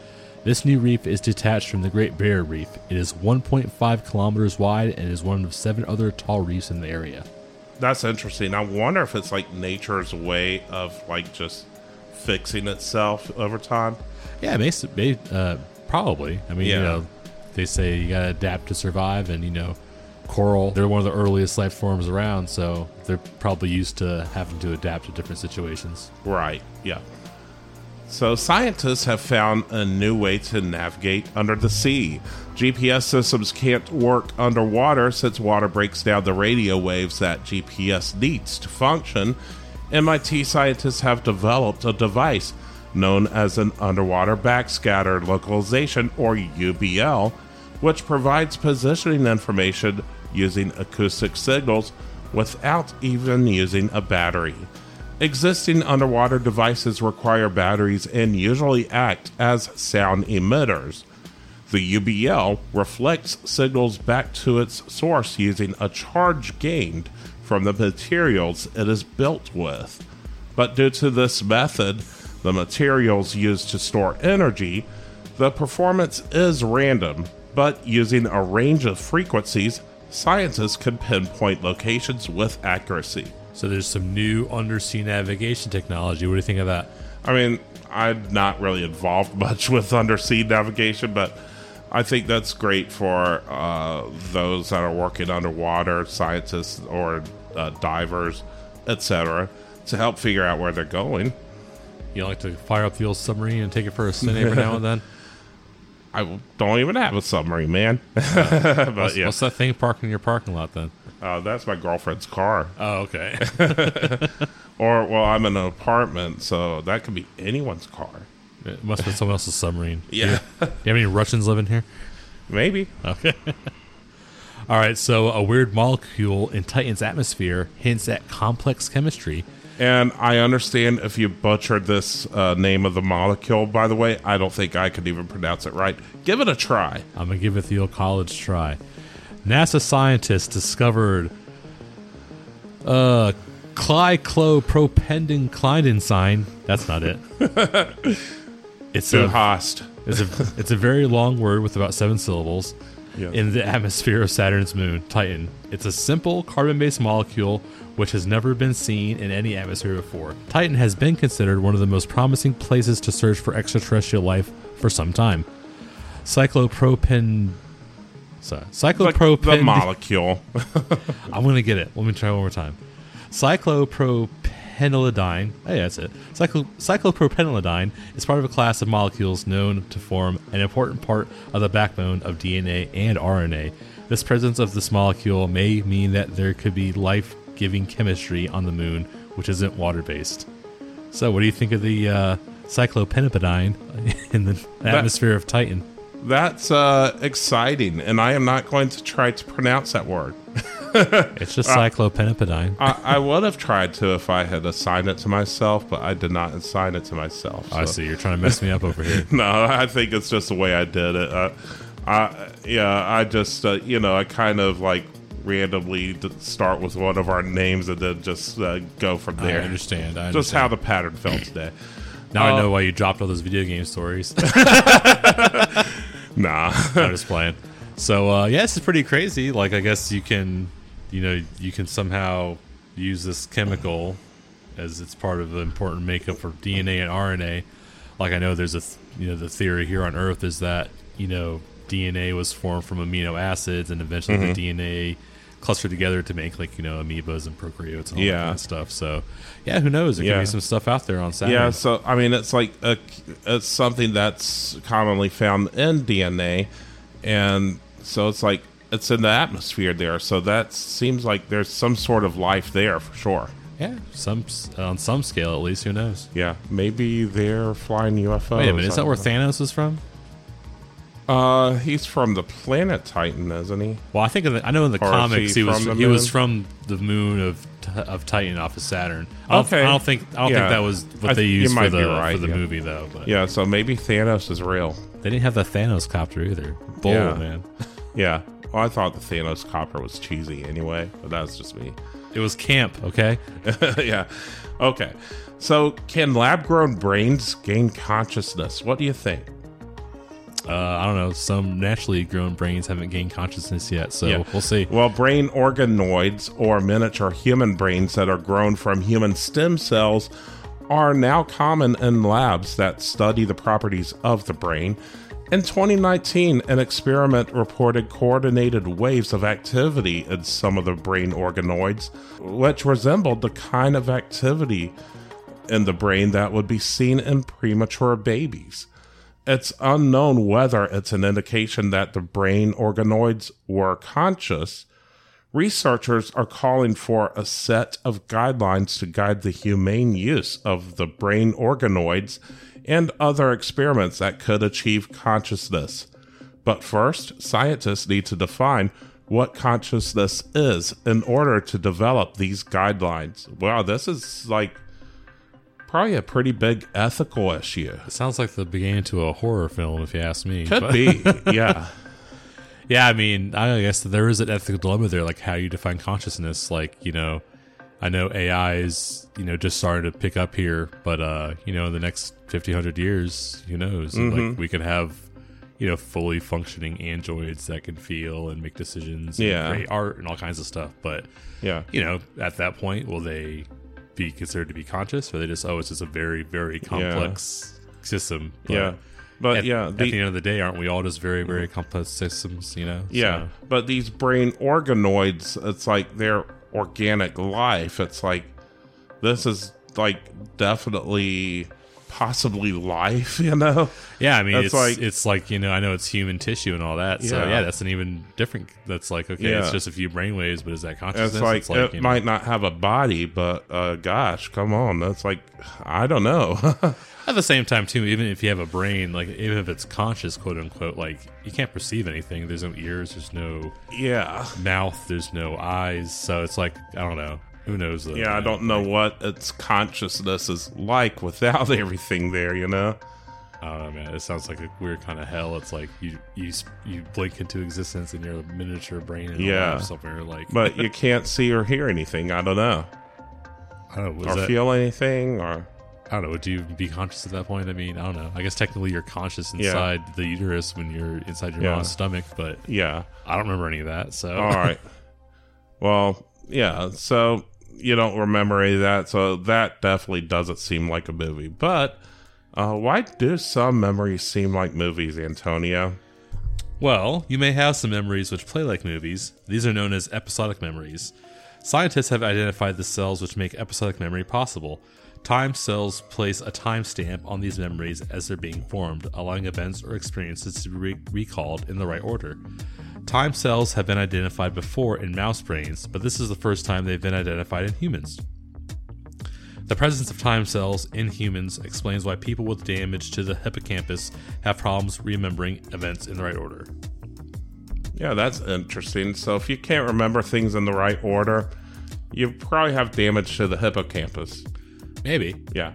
This new reef is detached from the Great Barrier Reef. It is 1.5 kilometers wide and is one of seven other tall reefs in the area. That's interesting. I wonder if it's like nature's way of like just fixing itself over time. Yeah, makes may, uh, probably. I mean, you know, they say you gotta adapt to survive, and you know, coral they're one of the earliest life forms around, so they're probably used to having to adapt to different situations. Right. Yeah. So scientists have found a new way to navigate under the sea. GPS systems can't work underwater since water breaks down the radio waves that GPS needs to function. MIT scientists have developed a device known as an underwater backscatter localization or UBL, which provides positioning information using acoustic signals without even using a battery. Existing underwater devices require batteries and usually act as sound emitters. The UBL reflects signals back to its source using a charge gained from the materials it is built with. But due to this method, the materials used to store energy, the performance is random, but using a range of frequencies scientists can pinpoint locations with accuracy. So there's some new undersea navigation technology. What do you think of that? I mean, I'm not really involved [LAUGHS] much with undersea navigation, but I think that's great for uh, those that are working underwater, scientists or uh, divers, etc., to help figure out where they're going. You like to fire up the old submarine and take it for a spin every now and then? [LAUGHS] [LAUGHS] I don't even have a submarine, man. but What's, yeah, what's that thing parked in your parking lot then? Uh, that's my girlfriend's car. Oh, okay. [LAUGHS] Or, well, I'm in an apartment, so that could be anyone's car. it must be someone else's submarine. Yeah. Do you have any Russians living here? Maybe. Okay. [LAUGHS] All right. So a weird molecule in Titan's atmosphere hints at complex chemistry. And I understand if you butchered this uh, name of the molecule, by the way, I don't think I could even pronounce it right. Give it a try. I'm gonna give it the old college try. NASA scientists discovered uh cliclopropendin That's not it. [LAUGHS] It's a, hast. it's a it's a very long word with about seven syllables. Yeah. In the atmosphere of Saturn's moon, Titan. It's a simple carbon-based molecule which has never been seen in any atmosphere before. Titan has been considered one of the most promising places to search for extraterrestrial life for some time. Cyclopropen Sorry. Like Cyclopropen the molecule. [LAUGHS] I'm gonna get it. Let me try one more time. Cyclopropenylidene. Oh, yeah, that's it. Cyclo- cyclopropenylidene is part of a class of molecules known to form an important part of the backbone of DNA and RNA. This presence of this molecule may mean that there could be life-giving chemistry on the moon, which isn't water-based. So, what do you think of the uh, [LAUGHS] in the atmosphere of Titan? That's uh, exciting, and I am not going to try to pronounce that word. [LAUGHS] It's just cyclopenipidine. I, I would have tried to if I had assigned it to myself, but I did not assign it to myself. I see. You're trying to mess me up over here. [LAUGHS] No, I think it's just the way I did it. Uh, I, yeah, I just, uh, you know, I kind of like randomly start with one of our names and then just uh, go from there. I understand. I Just how the pattern fell today. Now I Uh, know why you dropped all those video game stories. [LAUGHS] Nah. [LAUGHS] I'm just playing. So uh, yeah, this is pretty crazy. Like I guess you can, you know, you can somehow use this chemical as it's part of the important makeup for DNA and RNA. Like I know there's a, th- you know, the theory here on Earth is that you know DNA was formed from amino acids and eventually Mm-hmm. the DNA clustered together to make like you know amoebas and prokaryotes and all that kind of stuff. So yeah, who knows? There could be some stuff out there on Saturn. yeah, so, I mean, it's like a, it's something that's commonly found in DNA. And so it's like it's in the atmosphere there. So that seems like there's some sort of life there for sure. Yeah, some on some scale at least. Who knows? Yeah, maybe they're flying UFOs. Wait a minute, is that where. Thanos is from? Uh, he's from the planet Titan, isn't he? Well, I think in the, I know in the Or is comics he he, was from the he was moon? from the moon of of Titan off of Saturn. I don't, Okay. I don't think I don't Yeah. think that was what I they th- you used for might be the right, for the yeah. movie though. But Yeah, so maybe Thanos is real. they didn't have the Thanos copter either. Bull Yeah. man, [LAUGHS] Yeah. Well, I thought the Thanos copter was cheesy anyway, but that's just me. it was camp. Okay, [LAUGHS] yeah. Okay. So, can lab grown brains gain consciousness? What do you think? Uh, I don't know. Some naturally grown brains haven't gained consciousness yet, so Yeah. we'll see. Well, brain organoids or miniature human brains that are grown from human stem cells are now common in labs that study the properties of the brain. In 2019, an experiment reported coordinated waves of activity in some of the brain organoids, which resembled the kind of activity in the brain that would be seen in premature babies. It's unknown whether it's an indication that the brain organoids were conscious. Researchers are calling for a set of guidelines to guide the humane use of the brain organoids and other experiments that could achieve consciousness. But first, scientists need to define what consciousness is in order to develop these guidelines. Wow, this is like probably a pretty big ethical issue. It sounds like the beginning to a horror film, if you ask me. Could But- be, [LAUGHS] yeah. Yeah, I mean, I guess there is an ethical dilemma there, like how you define consciousness. Like, you know, I know AI is, you know, just starting to pick up here, but, uh, you know, in the next 50, 100 years, who knows? Mm-hmm. Like, we could have, you know, fully functioning androids that can feel and make decisions, and Yeah. create art and all kinds of stuff. But Yeah. you know, at that point, will they be considered to be conscious, or they just oh, it's just a very very complex system? But Yeah. But At, yeah, at the, the end of the day, aren't we all just very, very complex systems? You know. Yeah, So- but these brain organoids, it's like their organic life. It's like this is like definitely possibly life, [LAUGHS] you know? Yeah, I mean, That's it's like- it's like you know, I know it's human tissue and all that. So Yeah. yeah, that's an even different. That's like okay, Yeah. it's just a few brainwaves, but is that consciousness? It's like, it you know- might not have a body, but uh gosh, come on. That's like I don't know. [LAUGHS] At the same time, too, even if you have a brain, like even if it's conscious, quote unquote, like you can't perceive anything. There's no ears. There's no yeah. mouth. There's no eyes. So it's like I don't know. Who knows? though, Yeah, I don't know what its consciousness is like without [LAUGHS] everything there, you know? I don't know, man. It sounds like a weird kind of hell. It's like you you you blink into existence in your miniature brain and Yeah. yeah. somewhere like. But you can't see or hear anything. I don't know. I don't know. Or that, feel anything or I don't know. Would you be conscious at that point? I mean, I don't know. I guess technically you're conscious Yeah. inside the uterus when you're inside your Yeah. mom's stomach, but yeah. I don't remember any of that. So All right. [LAUGHS] Well, yeah. So you don't remember any of that. So that definitely doesn't seem like a movie. But uh, why do some memories seem like movies, Antonio? Well, you may have some memories which play like movies. These are known as episodic memories. Scientists have identified the cells which make episodic memory possible. Time cells place a timestamp on these memories as they're being formed, allowing events or experiences to be re- recalled in the right order. Time cells have been identified before in mouse brains, but this is the first time they've been identified in humans. The presence of time cells in humans explains why people with damage to the hippocampus have problems remembering events in the right order. Yeah, that's interesting. So if you can't remember things in the right order, you probably have damage to the hippocampus. Maybe. Yeah.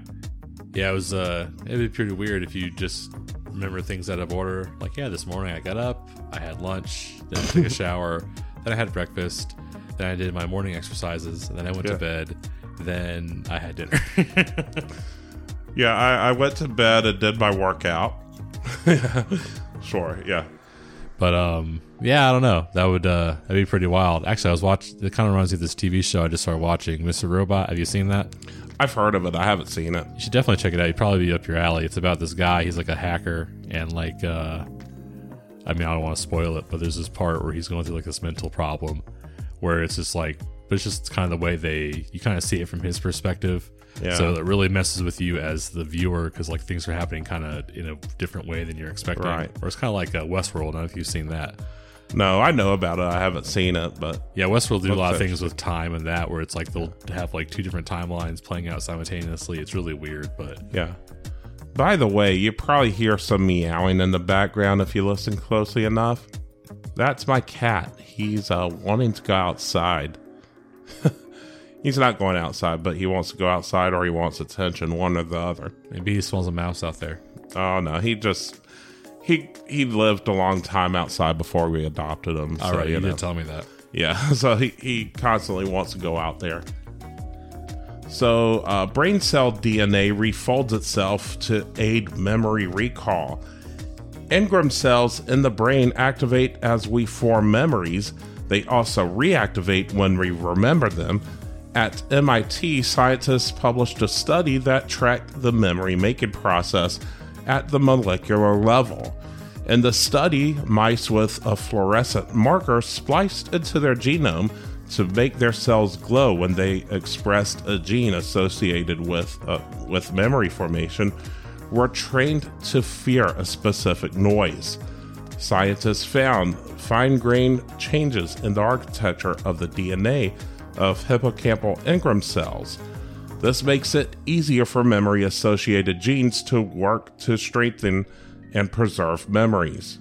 Yeah, it was uh it'd be pretty weird if you just remember things out of order. Like, yeah, this morning I got up, I had lunch, then I took a [LAUGHS] shower, then I had breakfast, then I did my morning exercises, and then I went Yeah. to bed, then I had dinner. [LAUGHS] Yeah, I, I went to bed and did my workout. [LAUGHS] sure, yeah. But um yeah, I don't know. That would uh that'd be pretty wild. Actually I was watching it kinda reminds me of this TV show I just started watching, Mr. Robot. Have you seen that? I've heard of it. I haven't seen it. You should definitely check it out. You'd probably be up your alley. It's about this guy. He's like a hacker, and like, uh, I mean, I don't want to spoil it, but there's this part where he's going through like this mental problem, where it's just like, but it's just kind of the way they you kind of see it from his perspective. Yeah. So it really messes with you as the viewer because like things are happening kind of in a different way than you're expecting. Right. Or it's kind of like uh, Westworld. I don't know if you've seen that. No, I know about it. I haven't seen it, but Yeah, Westworld do a lot of things with time and that, where it's like they'll have like two different timelines playing out simultaneously. It's really weird, but yeah. By the way, you probably hear some meowing in the background if you listen closely enough. That's my cat. He's uh, wanting to go outside. [LAUGHS] He's not going outside, but he wants to go outside or he wants attention, one or the other. maybe he smells a mouse out there. Oh no, he just he he lived a long time outside before we adopted him. All so, right, you, know. did tell me that. Yeah, [LAUGHS] so he, he constantly wants to go out there. So, uh, brain cell DNA refolds itself to aid memory recall. Engram cells in the brain activate as we form memories. They also reactivate when we remember them. At MIT, scientists published a study that tracked the memory making process at the molecular level. In the study, mice with a fluorescent marker spliced into their genome to make their cells glow when they expressed a gene associated with uh, with memory formation were trained to fear a specific noise. Scientists found fine-grained changes in the architecture of the DNA of hippocampal engram cells. This makes it easier for memory associated genes to work to strengthen and preserve memories.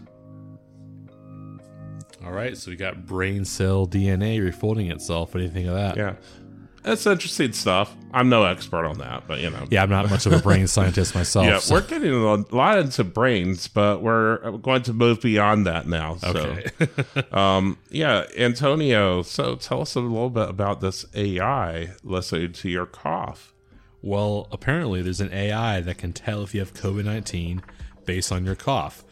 All right, so we got brain cell DNA refolding itself. What do you think of that? Yeah. It's interesting stuff. I'm no expert on that, but you know. Yeah, I'm not much of a brain [LAUGHS] scientist myself. Yeah, so- we're getting a lot into brains, but we're going to move beyond that now. So, okay. [LAUGHS] um, yeah, Antonio, so tell us a little bit about this AI listening to your cough. well, apparently there's an AI that can tell if you have COVID 19 based on your cough.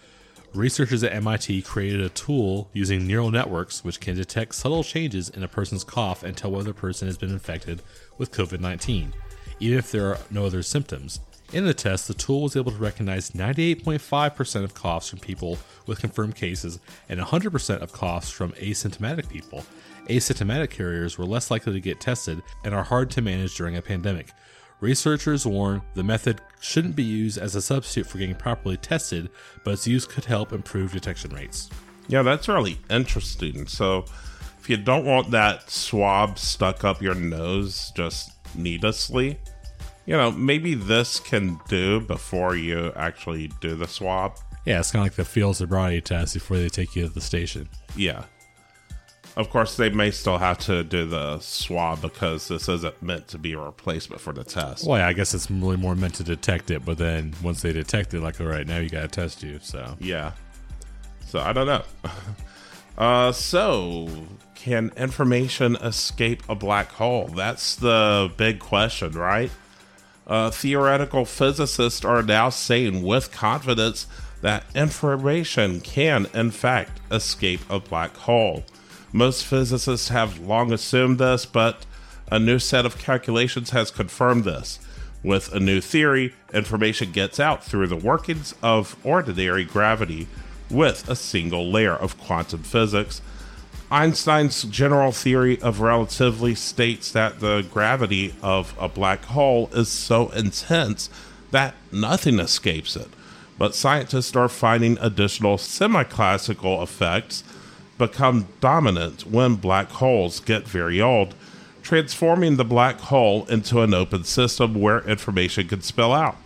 Researchers at MIT created a tool using neural networks which can detect subtle changes in a person's cough and tell whether a person has been infected with COVID 19, even if there are no other symptoms. In the test, the tool was able to recognize 98.5% of coughs from people with confirmed cases and 100% of coughs from asymptomatic people. Asymptomatic carriers were less likely to get tested and are hard to manage during a pandemic. Researchers warn the method shouldn't be used as a substitute for getting properly tested, but its use could help improve detection rates. Yeah, that's really interesting. So, if you don't want that swab stuck up your nose just needlessly, you know, maybe this can do before you actually do the swab. Yeah, it's kind of like the field sobriety test before they take you to the station. Yeah. Of course, they may still have to do the swab because this isn't meant to be a replacement for the test. Well, yeah, I guess it's really more meant to detect it, but then once they detect it, like, all right, now you got to test you. So, Yeah. So I don't know. [LAUGHS] uh, so can information escape a black hole? That's the big question, right? Uh, theoretical physicists are now saying with confidence that information can, in fact, escape a black hole. Most physicists have long assumed this, but a new set of calculations has confirmed this. With a new theory, information gets out through the workings of ordinary gravity with a single layer of quantum physics. Einstein's general theory of relativity states that the gravity of a black hole is so intense that nothing escapes it. But scientists are finding additional semi classical effects become dominant when black holes get very old, transforming the black hole into an open system where information can spill out.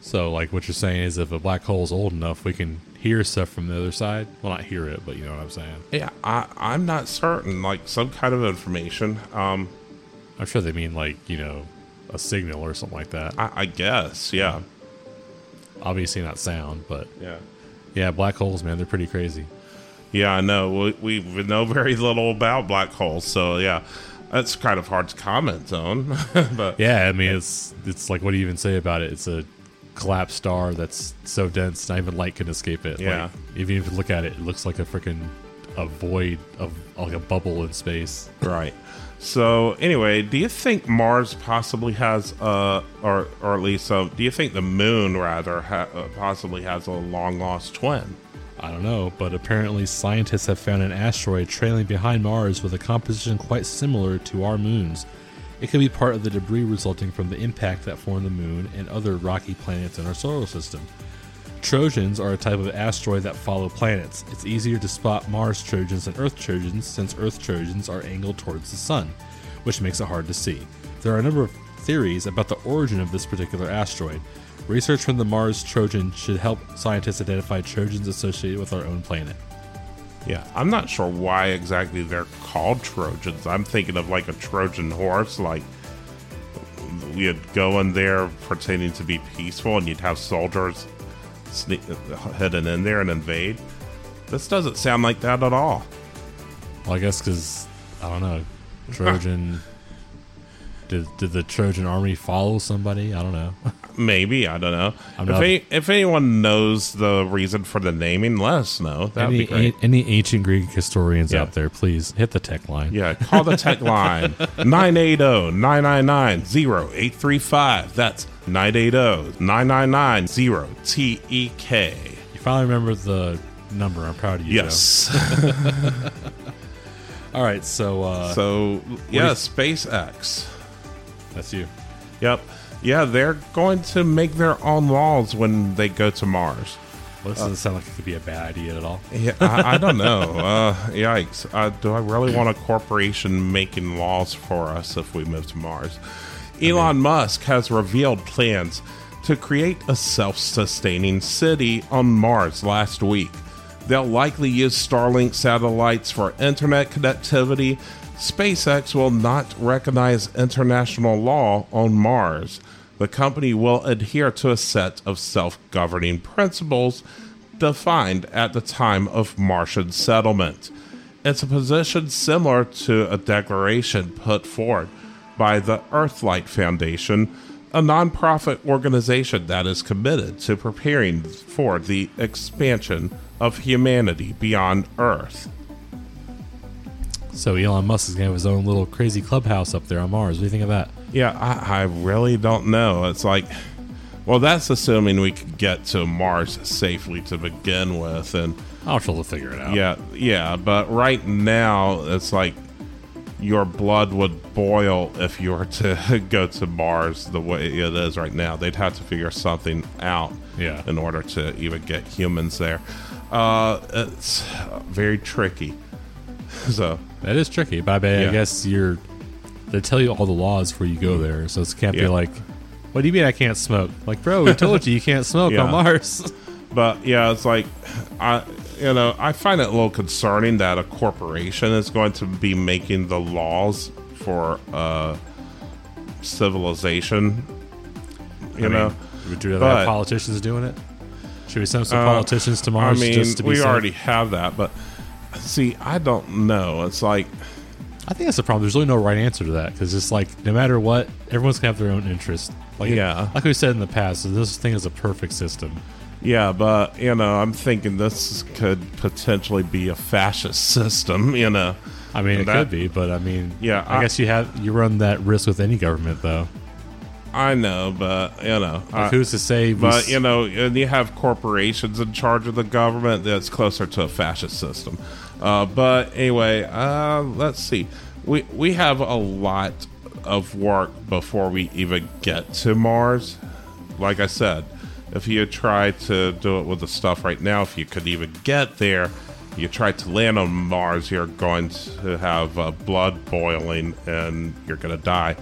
so like what you're saying is if a black hole is old enough, we can hear stuff from the other side. Well, not hear it, but you know what I'm saying. Yeah, I, I'm not certain. Like some kind of information. Um, I'm sure they mean like, you know, a signal or something like that. I, I guess. Yeah. Obviously not sound, but Yeah. yeah, black holes, man, they're pretty crazy. Yeah, I know. We, we know very little about black holes, so yeah, that's kind of hard to comment on. [LAUGHS] but Yeah, I mean it's it's like what do you even say about it? It's a collapsed star that's so dense not even light can escape it. Yeah. Like, even if you look at it, it looks like a freaking a void of like a bubble in space. right. So anyway, do you think Mars possibly has uh or or at least uh, do you think the Moon rather ha- uh, possibly has a long lost twin? I don't know, but apparently scientists have found an asteroid trailing behind Mars with a composition quite similar to our moon's. It could be part of the debris resulting from the impact that formed the moon and other rocky planets in our solar system. Trojans are a type of asteroid that follow planets. It's easier to spot Mars Trojans than Earth Trojans since Earth Trojans are angled towards the sun, which makes it hard to see. There are a number of theories about the origin of this particular asteroid. Research from the Mars Trojan should help scientists identify Trojans associated with our own planet. Yeah, I'm not sure why exactly they're called Trojans. I'm thinking of like a Trojan horse, like you'd go in there pretending to be peaceful, and you'd have soldiers sneak, hidden in there and invade. This doesn't sound like that at all. Well, I guess because I don't know, Trojan. [LAUGHS] did did the Trojan army follow somebody? I don't know. [LAUGHS] Maybe I don't know. I'm if, not- any, if anyone knows the reason for the naming, let us know. That'd any, be great. any ancient Greek historians Yeah. out there, please hit the tech line. Yeah, call the tech line [LAUGHS] oh, 980-999-0835. That's oh, 980-999-0-T-E-K. You finally remember the number. I'm proud of you. Yes. [LAUGHS] All right. So, uh, so, yeah, SpaceX. That's you. Yep. Yeah, they're going to make their own laws when they go to Mars. Well, this doesn't sound like it could be a bad idea at all. Yeah, I, I don't know. [LAUGHS] Uh, yikes. Uh, do I really want a corporation making laws for us if we move to Mars? Elon Musk has revealed plans to create a self sustaining city on Mars last week. They'll likely use Starlink satellites for internet connectivity. SpaceX will not recognize international law on Mars. The company will adhere to a set of self governing principles defined at the time of Martian settlement. It's a position similar to a declaration put forward by the Earthlight Foundation a nonprofit organization that is committed to preparing for the expansion of humanity beyond Earth. So Elon Musk is gonna have his own little crazy clubhouse up there on Mars. What do you think of that? Yeah, I, I really don't know. It's like, well, that's assuming we could get to Mars safely to begin with, and I'll try to figure it out. yeah, yeah. But right now, it's like your blood would boil if you were to [LAUGHS] go to Mars the way it is right now. They'd have to figure something out, Yeah. in order to even get humans there. Uh, it's very tricky. [LAUGHS] So That is tricky, but I, bet, Yeah. I guess you're. They tell you all the laws before you go there, so it can't be like, "What do you mean I can't smoke?" Like, bro, we told you you can't smoke [LAUGHS] Yeah. on Mars. But yeah, it's like I you know, I find it a little concerning that a corporation is going to be making the laws for uh civilization. You I know, you rather but- have politicians doing it? Should we send some Uh, politicians to Mars I mean, just to be we safe? already have that, but see, I don't know. It's like I think that's the problem. There's really no right answer to that because it's like no matter what, everyone's gonna have their own interest. Like Yeah. like we said in the past, this thing is a perfect system. yeah, but you know, I'm thinking this could potentially be a fascist system, you know. I mean, it That- could be, but I mean, Yeah, I, I- guess you have you run that risk with any government, though. I know, but you know, Like, I- who's to say? But you know, and you have corporations in charge of the government. That's closer to a fascist system. Uh, but anyway, uh, let's see. We we have a lot of work before we even get to Mars. Like I said, if you try to do it with the stuff right now, if you could even get there, you try to land on Mars, you're going to have uh, blood boiling and you're going to die.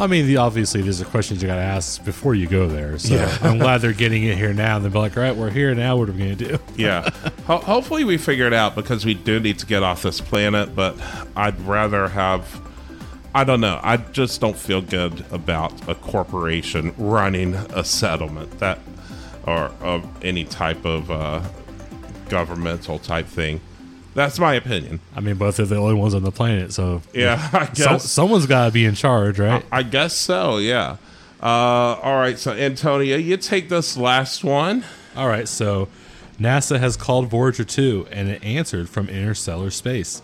I mean, the, obviously, there's a questions you got to ask before you go there. So Yeah. I'm glad they're getting it here now. And they'll be like, all right, we're here now. What are we going to do? yeah. Ho- hopefully, we figure it out because we do need to get off this planet. But I'd rather have. I don't know. I just don't feel good about a corporation running a settlement that, or of any type of uh, governmental type thing. That's my opinion. I mean, both are the only ones on the planet. So Yeah, I so, someone's got to be in charge, right? I guess so. Yeah. Uh, all right. So, Antonio, you take this last one. All right, so NASA has called Voyager 2 and it answered from interstellar space.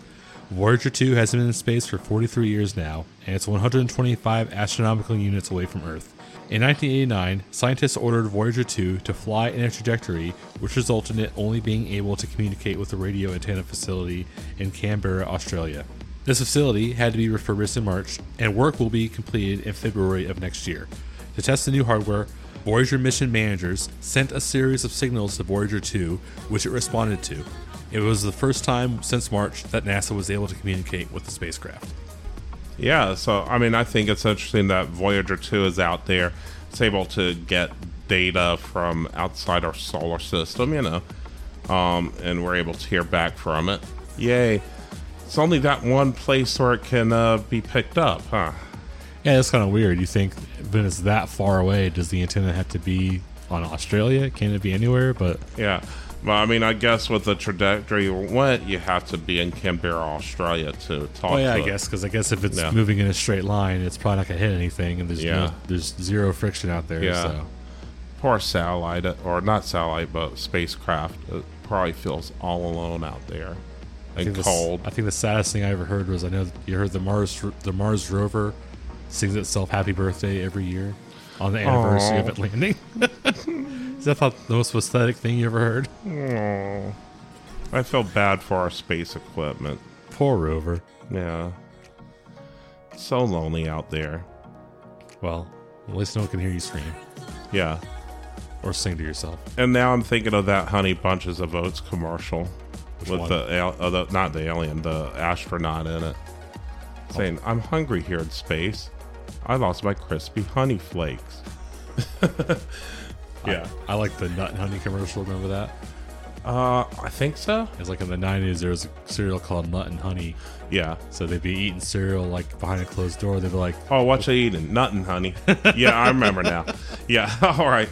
Voyager 2 has been in space for 43 years now, and it's 125 astronomical units away from Earth. In 1989, scientists ordered Voyager 2 to fly in a trajectory which resulted in it only being able to communicate with the radio antenna facility in Canberra, Australia. This facility had to be refurbished in March, and work will be completed in February of next year. To test the new hardware, Voyager mission managers sent a series of signals to Voyager 2, which it responded to. It was the first time since March that NASA was able to communicate with the spacecraft. Yeah, so I mean, I think it's interesting that Voyager 2 is out there. It's able to get data from outside our solar system, you know, um, and we're able to hear back from it. Yay. It's only that one place where it can uh, be picked up, huh? Yeah, that's kind of weird. You think when it's that far away, does the antenna have to be on Australia? Can it be anywhere? But Yeah. Well, I mean, I guess with the trajectory it went, you have to be in Canberra, Australia to talk oh yeah, I it. guess because I guess if it's Yeah. moving in a straight line, it's probably not gonna hit anything, and there's Yeah. no, there's zero friction out there. Yeah. So Poor satellite, uh, or not satellite, but spacecraft. It probably feels all alone out there I and think the cold. I think the saddest thing I ever heard was I know you heard the Mars the Mars rover sings itself "Happy Birthday" every year on the anniversary of it landing. [LAUGHS] Is thought the most pathetic thing you ever heard? Oh, I feel bad for our space equipment. Poor rover. Yeah. So lonely out there. Well, at least no one can hear you scream Yeah. or sing to yourself. And now I'm thinking of that Honey Bunches of Oats commercial Which with one? the, uh, the not the alien, the astronaut in it, saying, "I'm hungry here in space. I lost my crispy honey flakes." [LAUGHS] yeah. I like the nut and honey commercial. Remember that? Uh, I think so. It's like in the '90s. There was a cereal called Nut and Honey. Yeah. So they'd be eating cereal like behind a closed door. They'd be like, Oh, what you eating? Nut and honey. [LAUGHS] yeah, I remember now. Yeah, [LAUGHS] all right.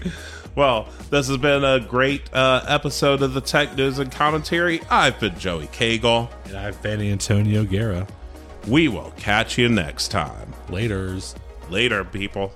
Well, this has been a great uh, episode of the Tech News and Commentary. I've been Joey Cagle. and I've been Antonio Guerra. We will catch you next time. Laters. Later, people.